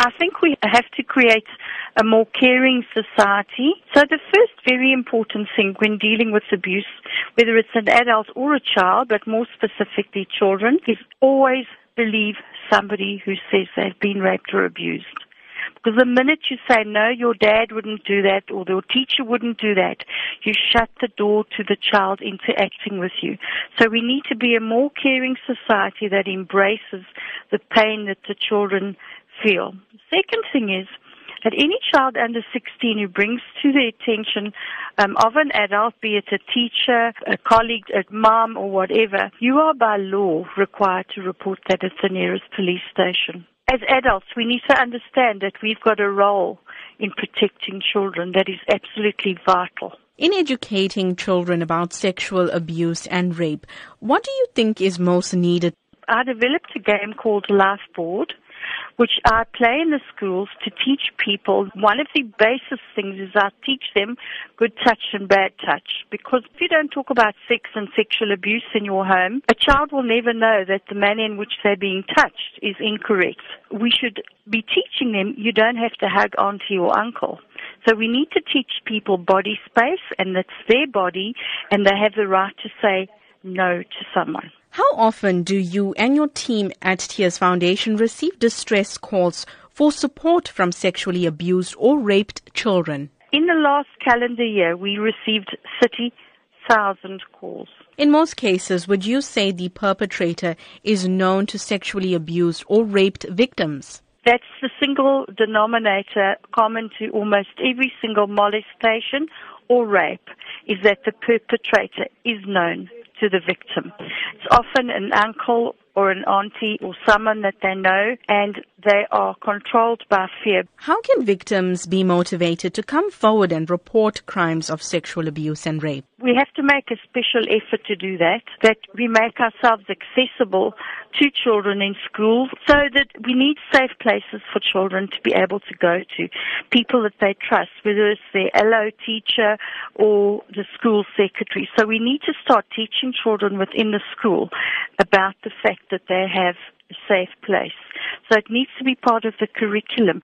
I think we have to create a more caring society. So the first very important thing when dealing with abuse, whether it's an adult or a child, but more specifically children, is always believe somebody who says they've been raped or abused. Because the minute you say, no, your dad wouldn't do that or your teacher wouldn't do that, you shut the door to the child interacting with you. So we need to be a more caring society that embraces the pain that the children feel. Second thing is, that any child under 16 who brings to the attention um, of an adult, be it a teacher, a colleague, a mom, or whatever, you are by law required to report that at the nearest police station as adults, we need to understand that we've got a role in protecting children that is absolutely vital. In educating children about sexual abuse and rape, what do you think is most needed? I developed a game called Life Board which I play in the schools to teach people. One of the basis things is I teach them good touch and bad touch. Because if you don't talk about sex and sexual abuse in your home, a child will never know that the manner in which they're being touched is incorrect. We should be teaching them you don't have to hug auntie or uncle. So we need to teach people body space and that's their body and they have the right to say no to someone. How often do you and your team at Tears Foundation receive distress calls for support from sexually abused or raped children? In the last calendar year, we received 30,000 calls. In most cases, would you say the perpetrator is known to sexually abused or raped victims? That's the single denominator common to almost every single molestation or rape is that the perpetrator is known to the victim. It's often an uncle or an auntie or someone that they know and they are controlled by fear. How can victims be motivated to come forward and report crimes of sexual abuse and rape? We have to make a special effort to do that, that we make ourselves accessible to children in school so that we need safe places for children to be able to go to, people that they trust, whether it's their LO teacher or the school secretary. So we need to start teaching children within the school about the fact that they have a safe place. So it needs to be part of the curriculum.